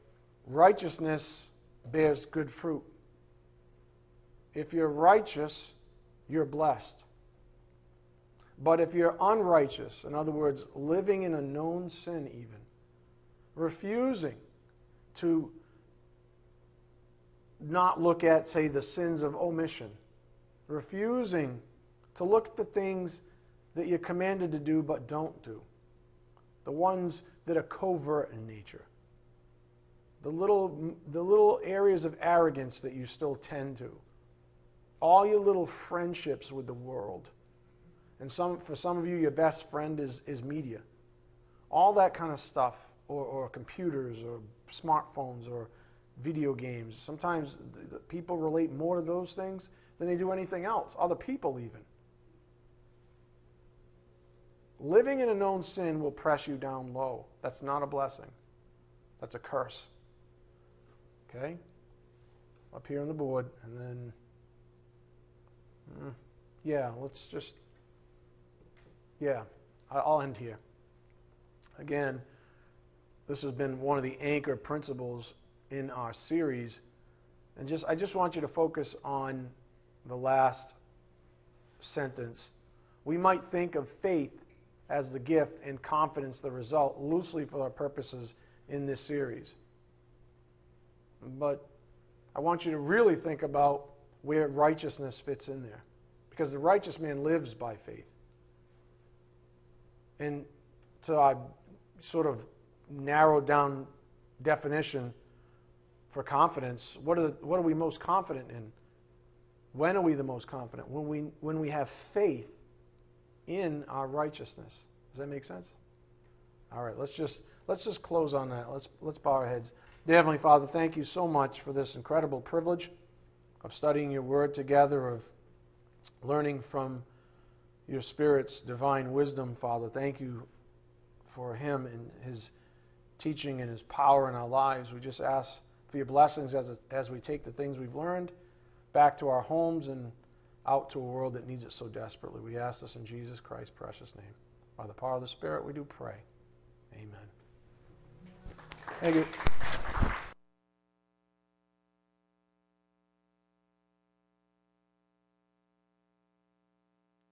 righteousness bears good fruit. If you're righteous, you're blessed. But if you're unrighteous, in other words, living in a known sin, even, refusing to not look at, say, the sins of omission, refusing to look at the things that you're commanded to do but don't do, the ones that are covert in nature, the little, the little areas of arrogance that you still tend to, all your little friendships with the world and some, for some of you, your best friend is, is media. All that kind of stuff, or, or computers, or smartphones, or video games. Sometimes the, the people relate more to those things than they do anything else, other people even. Living in a known sin will press you down low. That's not a blessing, that's a curse. Okay? up here on the board, and then, mm, yeah, let's just, yeah, I'll end here. Again, this has been one of the anchor principles in our series, and just I just want you to focus on the last sentence. We might think of faith as the gift and confidence the result loosely for our purposes in this series. But I want you to really think about where righteousness fits in there. Because the righteous man lives by faith. And so I sort of narrowed down definition for confidence, what are, the, what are we most confident in? When are we the most confident? When we, when we have faith in our righteousness. Does that make sense? All right, let's just let's just close on that. Let's let's bow our heads. Dear Heavenly Father, thank you so much for this incredible privilege of studying your word together, of learning from your Spirit's divine wisdom, Father. Thank you for him and his teaching and his power in our lives. We just ask for your blessings as, as we take the things we've learned back to our homes and out to a world that needs it so desperately. We ask this in Jesus Christ's precious name. By the power of the Spirit, we do pray. Amen. Thank you.